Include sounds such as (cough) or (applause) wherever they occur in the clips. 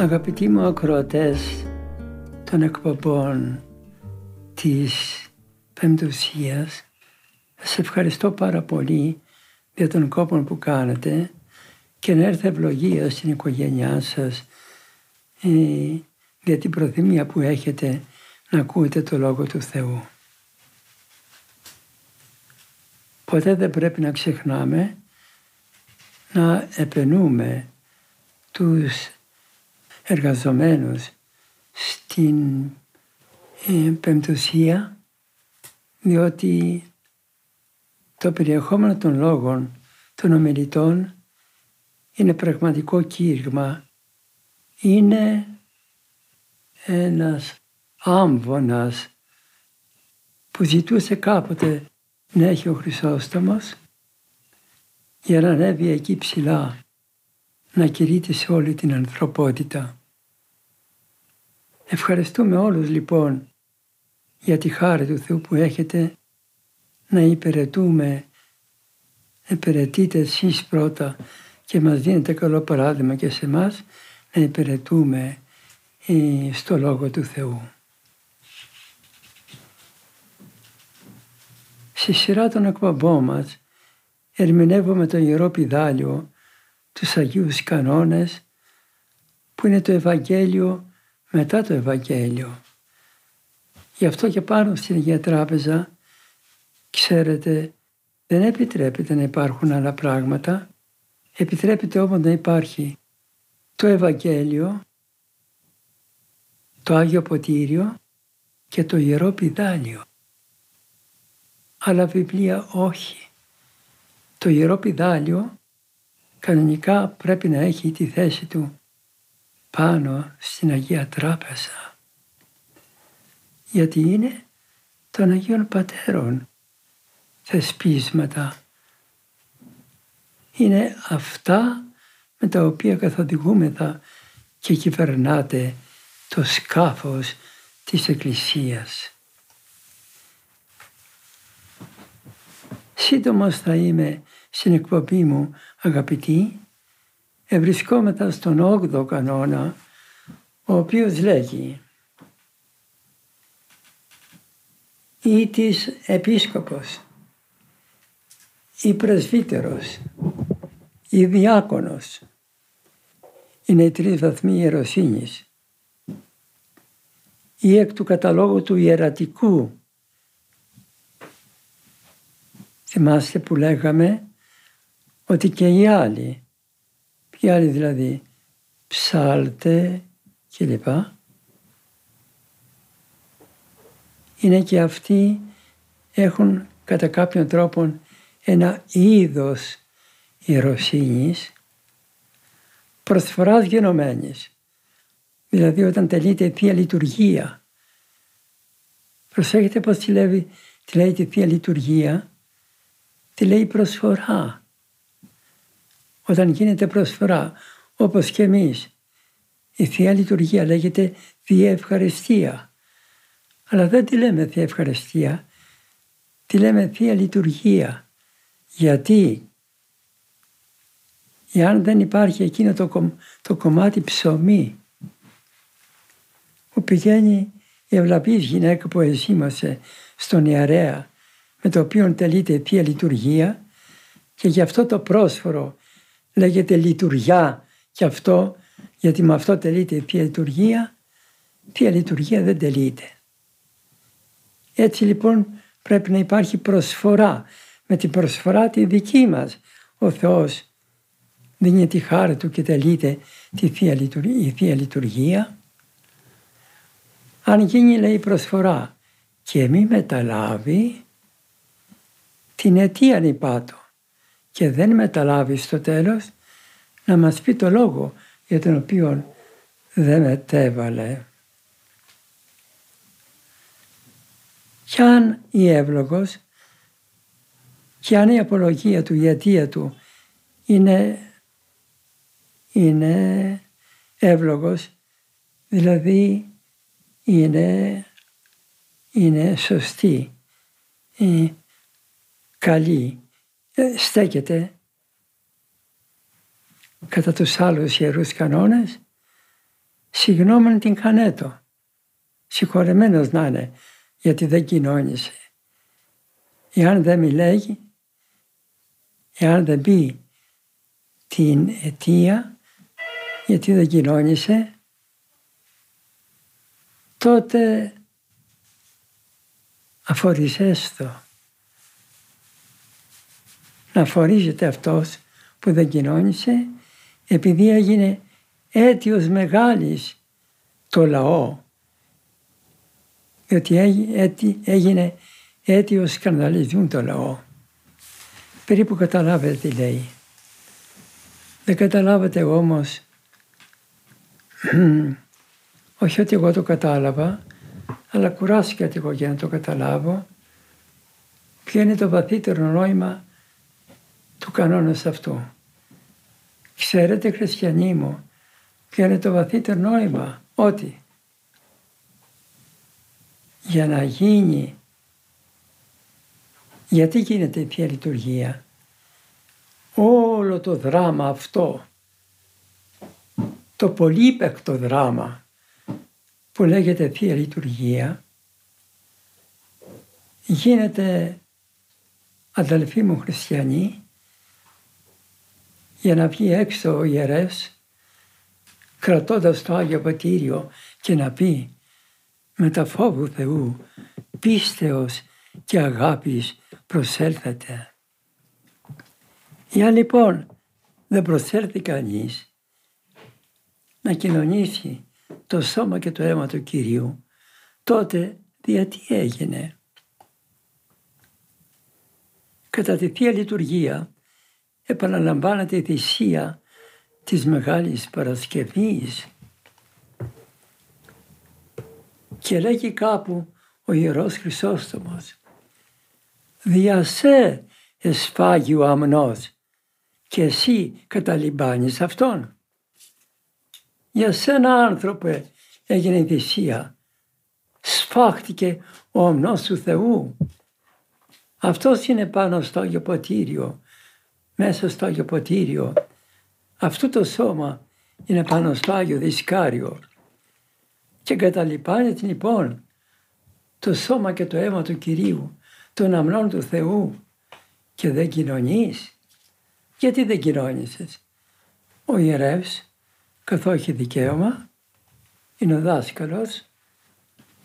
Αγαπητοί μου ακροατές των εκπομπών της Πεμπτουσίας, σας ευχαριστώ πάρα πολύ για τον κόπο που κάνετε και να έρθει ευλογία στην οικογένειά σας ε, για την προθυμία που έχετε να ακούτε το Λόγο του Θεού. Ποτέ δεν πρέπει να ξεχνάμε να επενούμε τους εργαζομένους στην ε, πεμπτουσία διότι το περιεχόμενο των λόγων των ομιλητών είναι πραγματικό κήρυγμα. Είναι ένας άμβονας που ζητούσε κάποτε να έχει ο Χρυσόστομος για να ανέβει εκεί ψηλά να κηρύττει σε όλη την ανθρωπότητα. Ευχαριστούμε όλους λοιπόν για τη χάρη του Θεού που έχετε να υπηρετούμε, υπηρετείτε εσείς πρώτα και μας δίνετε καλό παράδειγμα και σε εμάς να υπηρετούμε ε, στο Λόγο του Θεού. Στη σειρά των εκπομπών μας ερμηνεύουμε το Ιερό Πιδάλιο, τους Αγίους Κανόνες, που είναι το Ευαγγέλιο μετά το Ευαγγέλιο. Γι' αυτό και πάνω στην Αγία Τράπεζα, ξέρετε, δεν επιτρέπεται να υπάρχουν άλλα πράγματα, επιτρέπεται όμως να υπάρχει το Ευαγγέλιο, το Άγιο Ποτήριο και το Ιερό Πιδάλιο. Αλλά βιβλία όχι. Το Ιερό Πιδάλιο κανονικά πρέπει να έχει τη θέση του πάνω στην Αγία Τράπεζα. Γιατί είναι των Αγίων Πατέρων θεσπίσματα. Είναι αυτά με τα οποία καθοδηγούμεθα και κυβερνάτε το σκάφος της Εκκλησίας. Σύντομος θα είμαι στην εκπομπή μου αγαπητοί, ευρισκόμεθα στον 8ο κανόνα, ο οποίος λέγει ή της επίσκοπος, ή πρεσβύτερος, ή διάκονος. Είναι οι τρεις βαθμοί ιεροσύνης. Ή εκ του καταλόγου του ιερατικού. Θυμάστε που λέγαμε ότι και οι άλλοι, ποιοι άλλοι δηλαδή, ψάλτε κλπ. Είναι και αυτοί έχουν κατά κάποιον τρόπο ένα είδος ιεροσύνης προσφοράς γενομένης. Δηλαδή όταν τελείται η Θεία Λειτουργία. Προσέχετε πώς τη λέει, τη λέει τη Θεία Λειτουργία. Τη λέει προσφορά όταν γίνεται προσφορά, όπως και εμείς. Η Θεία Λειτουργία λέγεται Θεία Ευχαριστία. Αλλά δεν τη λέμε Θεία Ευχαριστία, τη λέμε Θεία Λειτουργία. Γιατί, εάν δεν υπάρχει εκείνο το, το κομμάτι ψωμί που πηγαίνει η ευλαπής γυναίκα που εζήμασε στον ιερέα με το οποίο τελείται η Θεία Λειτουργία και γι' αυτό το πρόσφορο λέγεται λειτουργιά και αυτό, γιατί με αυτό τελείται η Θεία Λειτουργία, Θεία Λειτουργία δεν τελείται. Έτσι λοιπόν πρέπει να υπάρχει προσφορά. Με την προσφορά τη δική μας ο Θεός δίνει τη χάρη Του και τελείται τη Θεία Λειτουργία, η Θεία Λειτουργία. Αν γίνει λέει προσφορά και μη μεταλάβει την αιτία νυπάτω και δεν μεταλάβει στο τέλος να μας πει το λόγο για τον οποίο δεν μετέβαλε. Κι αν η εύλογος και αν η απολογία του, η αιτία του είναι, είναι εύλογος, δηλαδή είναι, είναι σωστή, είναι καλή, ε, στέκεται κατά τους άλλους ιερούς κανόνες, συγγνώμη την κανέτο. Συγχωρεμένος να είναι, γιατί δεν κοινώνησε. Εάν δεν μιλάει, εάν δεν πει την αιτία, γιατί δεν κοινώνησε, τότε αφορισέστο. Να φορίζεται αυτός που δεν κοινώνησε επειδή έγινε αίτιος μεγάλης το λαό. Διότι έγινε αίτιος σκανδαλιζούν το λαό. Περίπου καταλάβετε τι λέει. Δεν καταλάβατε όμως, (clears throat) όχι ότι εγώ το κατάλαβα, αλλά κουράστηκα εγώ για να το καταλάβω, ποιο είναι το βαθύτερο νόημα του κανόνας αυτού. Ξέρετε χριστιανοί μου, ποιο είναι το βαθύτερο νόημα, ότι για να γίνει, γιατί γίνεται η Θεία Λειτουργία, όλο το δράμα αυτό, το πολύπεκτο δράμα που λέγεται Θεία Λειτουργία, γίνεται αδελφοί μου χριστιανοί για να βγει έξω ο ιερεύς κρατώντας το Άγιο Πατήριο και να πει με τα φόβου Θεού πίστεως και αγάπης προσέλθετε. Για λοιπόν δεν προσέλθει κανείς να κοινωνήσει το σώμα και το αίμα του Κυρίου, τότε γιατί έγινε. Κατά τη Θεία Λειτουργία επαναλαμβάνεται η θυσία της Μεγάλης Παρασκευής και λέγει κάπου ο Ιερός Χρυσόστομος «Διασέ εσφάγει ο αμνός και εσύ καταλυμπάνεις αυτόν». Για σένα άνθρωπε έγινε η θυσία. Σφάχτηκε ο αμνός του Θεού. Αυτός είναι πάνω στο Άγιο Ποτήριο μέσα στο Άγιο Ποτήριο. Αυτό το σώμα είναι πάνω στο Άγιο Δισκάριο. Και καταλυπάνεται λοιπόν το σώμα και το αίμα του Κυρίου, των αμνών του Θεού και δεν κοινωνείς. Γιατί δεν κοινώνησες; Ο ιερεύς, καθώ έχει δικαίωμα, είναι ο δάσκαλος,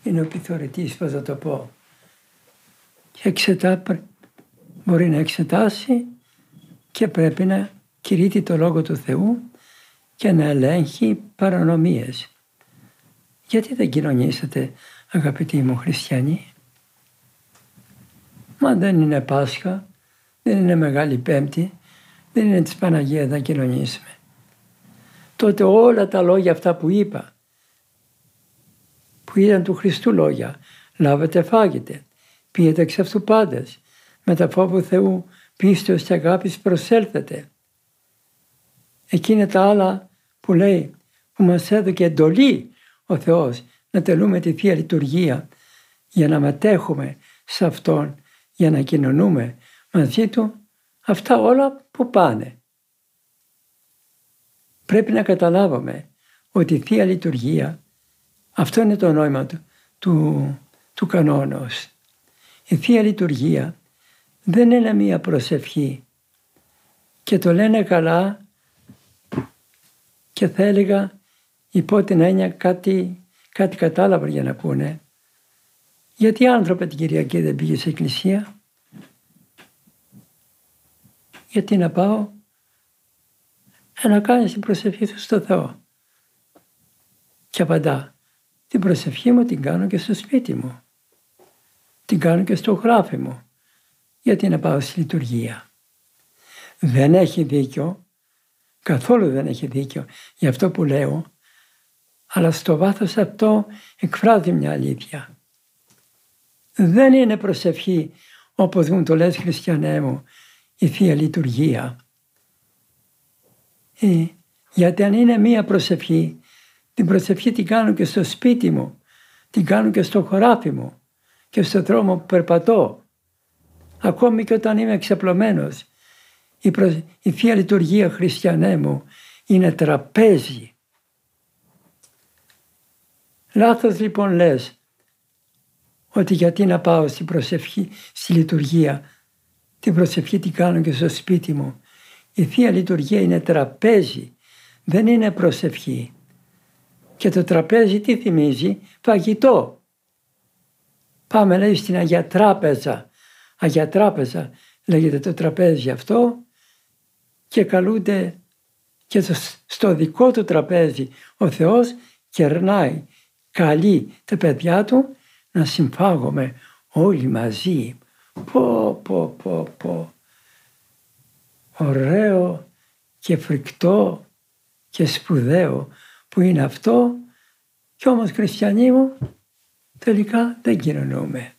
είναι ο πειθωρητής, πώς θα το πω. Και εξετά, μπορεί να εξετάσει και πρέπει να κηρύττει το Λόγο του Θεού και να ελέγχει παρανομίες. Γιατί δεν κοινωνήσατε αγαπητοί μου χριστιανοί; Μα δεν είναι Πάσχα, δεν είναι Μεγάλη Πέμπτη, δεν είναι της Παναγίας να κοινωνήσουμε. Τότε όλα τα λόγια αυτά που είπα, που ήταν του Χριστού λόγια, λάβετε φάγετε, πίετε εξ αυτού πάντες, με τα φόβου Θεού πίστεως και αγάπης προσέλθετε. Εκείνα τα άλλα που λέει που μας έδωκε εντολή ο Θεός να τελούμε τη Θεία Λειτουργία για να μετέχουμε σε Αυτόν, για να κοινωνούμε μαζί Του, αυτά όλα που πάνε. Πρέπει να καταλάβουμε ότι η Θεία Λειτουργία, αυτό είναι το νόημα του, του, του κανόνος. Η Θεία Λειτουργία δεν είναι μία προσευχή. Και το λένε καλά και θα έλεγα υπό την έννοια κάτι, κάτι κατάλαβα για να πούνε. Γιατί άνθρωποι την Κυριακή δεν πήγε σε εκκλησία; Γιατί να πάω να κάνει την προσευχή του στο Θεό. Και απαντά, την προσευχή μου την κάνω και στο σπίτι μου. Την κάνω και στο γράφι μου γιατί να πάω στη λειτουργία. δεν έχει δίκιο, καθόλου δεν έχει δίκιο για αυτό που λέω, αλλά στο βάθος αυτό εκφράζει μια αλήθεια. Δεν είναι προσευχή όπως μου το λες χριστιανέ μου η Θεία Λειτουργία. Ε, γιατί αν είναι μία προσευχή, την προσευχή την κάνω και στο σπίτι μου, την κάνω και στο χωράφι μου και στο δρόμο που περπατώ. Ακόμη και όταν είμαι εξαπλωμένος, η, η Θεία Λειτουργία χριστιανέ μου είναι τραπέζι. Λάθος λοιπόν λες ότι γιατί να πάω στην προσευχή, στη λειτουργία. Την προσευχή την κάνω και στο σπίτι μου. Η Θεία Λειτουργία είναι τραπέζι, δεν είναι προσευχή. Και το τραπέζι τι θυμίζει, φαγητό. Πάμε λέει στην Αγία Τράπεζα. Αγία Τράπεζα λέγεται το τραπέζι αυτό και καλούνται και στο δικό του τραπέζι ο Θεός κερνάει, καλεί τα παιδιά του να συμφάγουμε όλοι μαζί. Πω, πω, πω, πω. Ωραίο και φρικτό και σπουδαίο που είναι αυτό και όμως χριστιανοί μου τελικά δεν κοινωνούμε.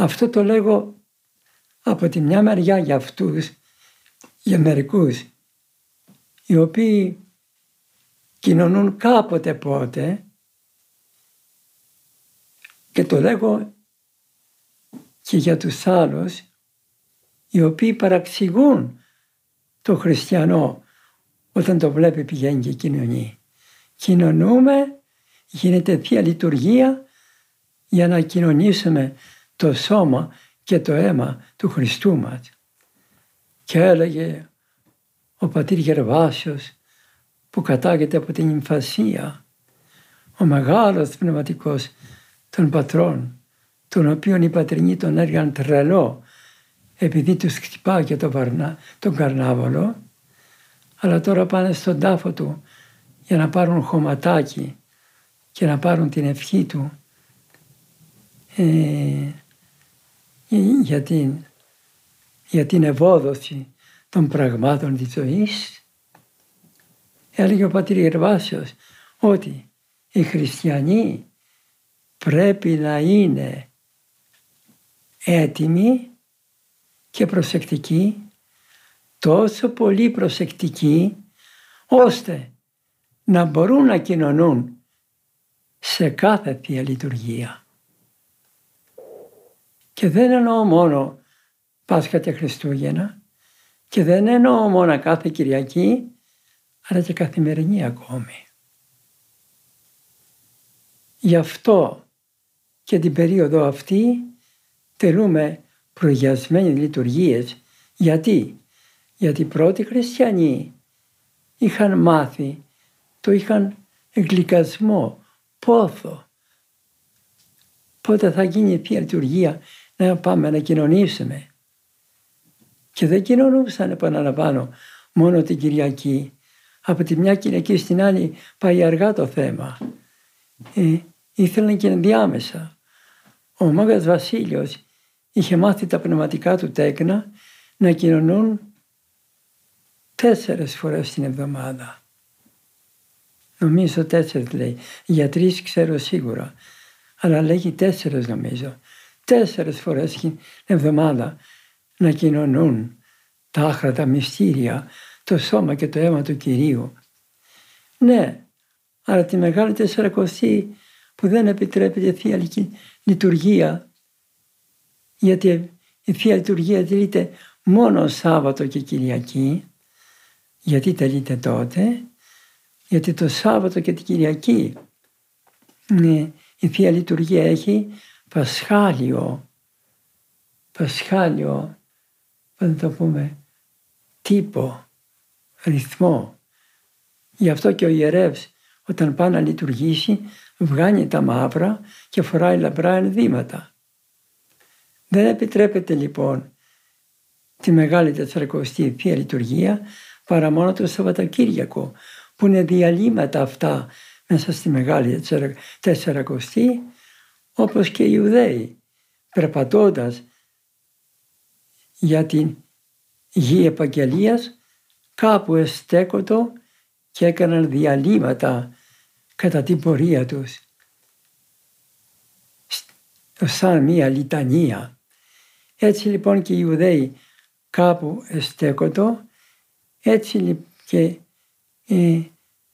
Αυτό το λέγω από τη μια μεριά για αυτούς, για μερικούς, οι οποίοι κοινωνούν κάποτε πότε και το λέγω και για τους άλλους οι οποίοι παραξηγούν το χριστιανό όταν το βλέπει πηγαίνει και κοινωνεί. Κοινωνούμε, γίνεται Θεία Λειτουργία για να κοινωνήσουμε το σώμα και το αίμα του Χριστού μας. Και έλεγε ο πατήρ Γερβάσιος που κατάγεται από την Ιμφασία, ο μεγάλος πνευματικός των πατρών, τον οποίον οι πατρινοί τον έργαν τρελό επειδή τους χτυπάει και τον, βαρνά, τον καρνάβολο, αλλά τώρα πάνε στον τάφο του για να πάρουν χωματάκι και να πάρουν την ευχή του ε, για, την, για την ευόδοση των πραγμάτων της ζωής. Έλεγε ο πατήρ Γερβάσιος ότι οι χριστιανοί πρέπει να είναι έτοιμοι και προσεκτικοί, τόσο πολύ προσεκτικοί, ώστε να μπορούν να κοινωνούν σε κάθε Θεία Λειτουργία. Και δεν εννοώ μόνο Πάσχα και Χριστούγεννα και δεν εννοώ μόνο κάθε Κυριακή, αλλά και καθημερινή ακόμη. Γι' αυτό και την περίοδο αυτή τελούμε προγιασμένες λειτουργίες. Γιατί; Γιατί οι πρώτοι χριστιανοί είχαν μάθει, το είχαν εγκλικασμό, πόθο. Πότε θα γίνει η Θεία Λειτουργία; Να πάμε να κοινωνήσουμε. Και δεν κοινωνούσαν, επαναλαμβάνω, μόνο την Κυριακή. Από τη μια Κυριακή στην άλλη πάει αργά το θέμα. Ε, ήθελαν και ενδιάμεσα. Ο Μάγας Βασίλειος είχε μάθει τα πνευματικά του τέκνα να κοινωνούν τέσσερες φορές την εβδομάδα. Νομίζω τέσσερις λέει. Για τρεις ξέρω σίγουρα. Αλλά λέγει τέσσερες νομίζω. Τέσσερες φορές την εβδομάδα να κοινωνούν τα άχρατα μυστήρια, το σώμα και το αίμα του Κυρίου. Ναι, αλλά τη Μεγάλη Τεσσαρακοστή που δεν επιτρέπεται Θεία Λειτουργία γιατί η Θεία Λειτουργία τελείται μόνο Σάββατο και Κυριακή. Γιατί τελείται τότε. Γιατί το Σάββατο και την Κυριακή ναι, η Θεία Λειτουργία έχει πασχάλιο. Πασχάλιο, πώς να το πούμε, τύπο, ρυθμό. Γι' αυτό και ο ιερεύς όταν πάει να λειτουργήσει βγάνει τα μαύρα και φοράει λαμπρά ενδύματα. Δεν επιτρέπεται λοιπόν τη Μεγάλη Τεσσαρακοστή Θεία Λειτουργία παρά μόνο το Σαββατοκύριακο που είναι διαλύματα αυτά μέσα στη Μεγάλη Τεσσαρακοστή όπως και οι Ιουδαίοι περπατώντας για την γη επαγγελίας κάπου εστέκοντο και έκαναν διαλύματα κατά την πορεία τους σαν μία λιτανία. Έτσι λοιπόν και οι Ιουδαίοι κάπου εστέκοντο έτσι και, ε,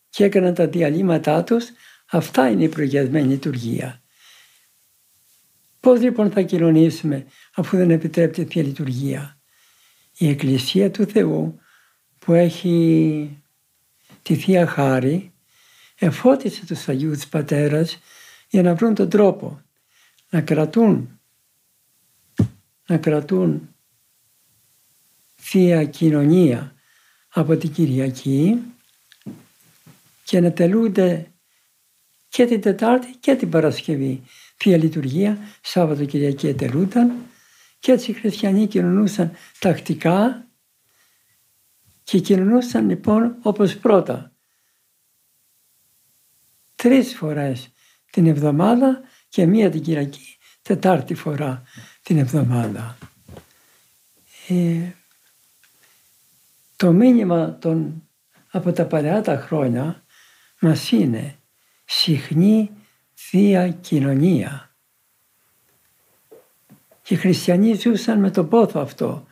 και έκαναν τα διαλύματά τους. Αυτά είναι η προγιασμένη λειτουργία. Πώς λοιπόν θα κοινωνήσουμε αφού δεν επιτρέπεται Θεία Λειτουργία; Η Εκκλησία του Θεού που έχει τη Θεία Χάρη εφώτισε τους Αγίους Πατέρας για να βρουν τον τρόπο να κρατούν να κρατούν Θεία Κοινωνία από την Κυριακή και να τελούνται και την Τετάρτη και την Παρασκευή. Θεία Λειτουργία, Σάββατο Κυριακή ετελούνταν και έτσι οι χριστιανοί κοινωνούσαν τακτικά και κοινωνούσαν λοιπόν όπως πρώτα. Τρεις φορές την εβδομάδα και μία την Κυριακή, τετάρτη φορά την εβδομάδα. Ε, το μήνυμα των, από τα παλαιά τα χρόνια μας είναι συχνή Θεία Κοινωνία. Και οι χριστιανοί ζούσαν με το πόθο αυτό.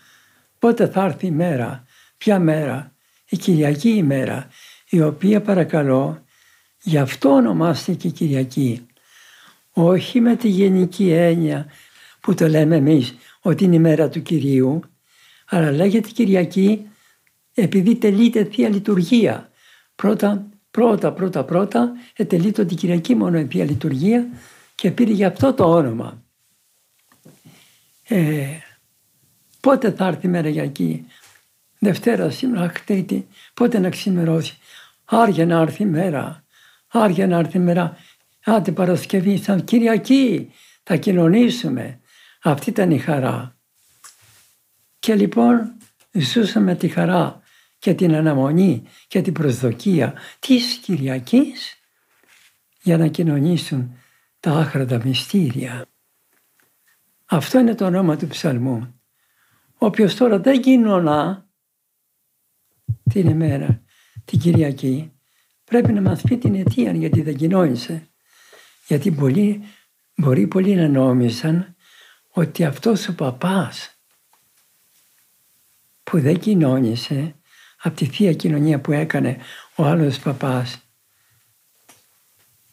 Πότε θα έρθει η μέρα, ποια μέρα, η Κυριακή ημέρα, η οποία παρακαλώ, γι' αυτό ονομάστηκε Κυριακή. Όχι με τη γενική έννοια που το λέμε εμείς ότι είναι η μέρα του Κυρίου, αλλά λέγεται Κυριακή επειδή τελείται Θεία Λειτουργία. Πρώτα, πρώτα, πρώτα, πρώτα ετελείται την Κυριακή μόνο η Θεία Λειτουργία και πήρε γι' αυτό το όνομα. Ε, πότε θα έρθει η μέρα για εκεί, Δευτέρα, σήμερα, Τρίτη, πότε να ξημερώσει; Άρια να έρθει η μέρα, άρια να έρθει η μέρα. Άντε Παρασκευή, σαν Κυριακή, θα κοινωνήσουμε. Αυτή ήταν η χαρά. Και λοιπόν ζούσαμε τη χαρά και την αναμονή και την προσδοκία της Κυριακής για να κοινωνήσουν τα άχρατα μυστήρια. Αυτό είναι το όνομα του ψαλμού. Όποιος τώρα δεν κοινωνά την ημέρα, την Κυριακή, πρέπει να μας πει την αιτία γιατί δεν κοινώνησε. Γιατί πολλοί, μπορεί πολλοί να νόμισαν ότι αυτός ο παπάς που δεν κοινώνησε από τη Θεία Κοινωνία που έκανε ο άλλος παπάς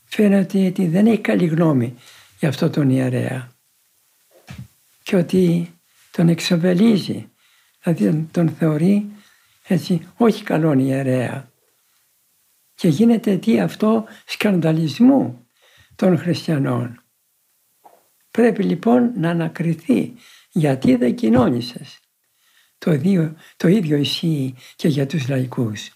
φαίνεται ότι δεν έχει καλή γνώμη για αυτό τον ιερέα και ότι τον εξοβελίζει, δηλαδή τον θεωρεί έτσι όχι καλόν ιερέα και γίνεται τι αυτό σκανδαλισμού των χριστιανών. Πρέπει λοιπόν να ανακριθεί γιατί δεν κοινώνησες. Το ίδιο, το ίδιο ισχύει και για τους λαϊκούς.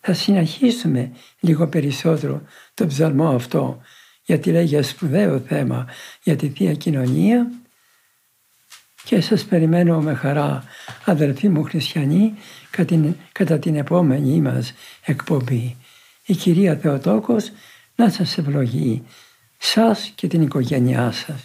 Θα συνεχίσουμε λίγο περισσότερο το ψαλμό αυτό γιατί λέει για σπουδαίο θέμα για τη Θεία Κοινωνία και σας περιμένω με χαρά αδελφοί μου χριστιανοί κατά την επόμενη μας εκπομπή. Η Κυρία Θεοτόκος να σας ευλογεί, σας και την οικογένειά σας.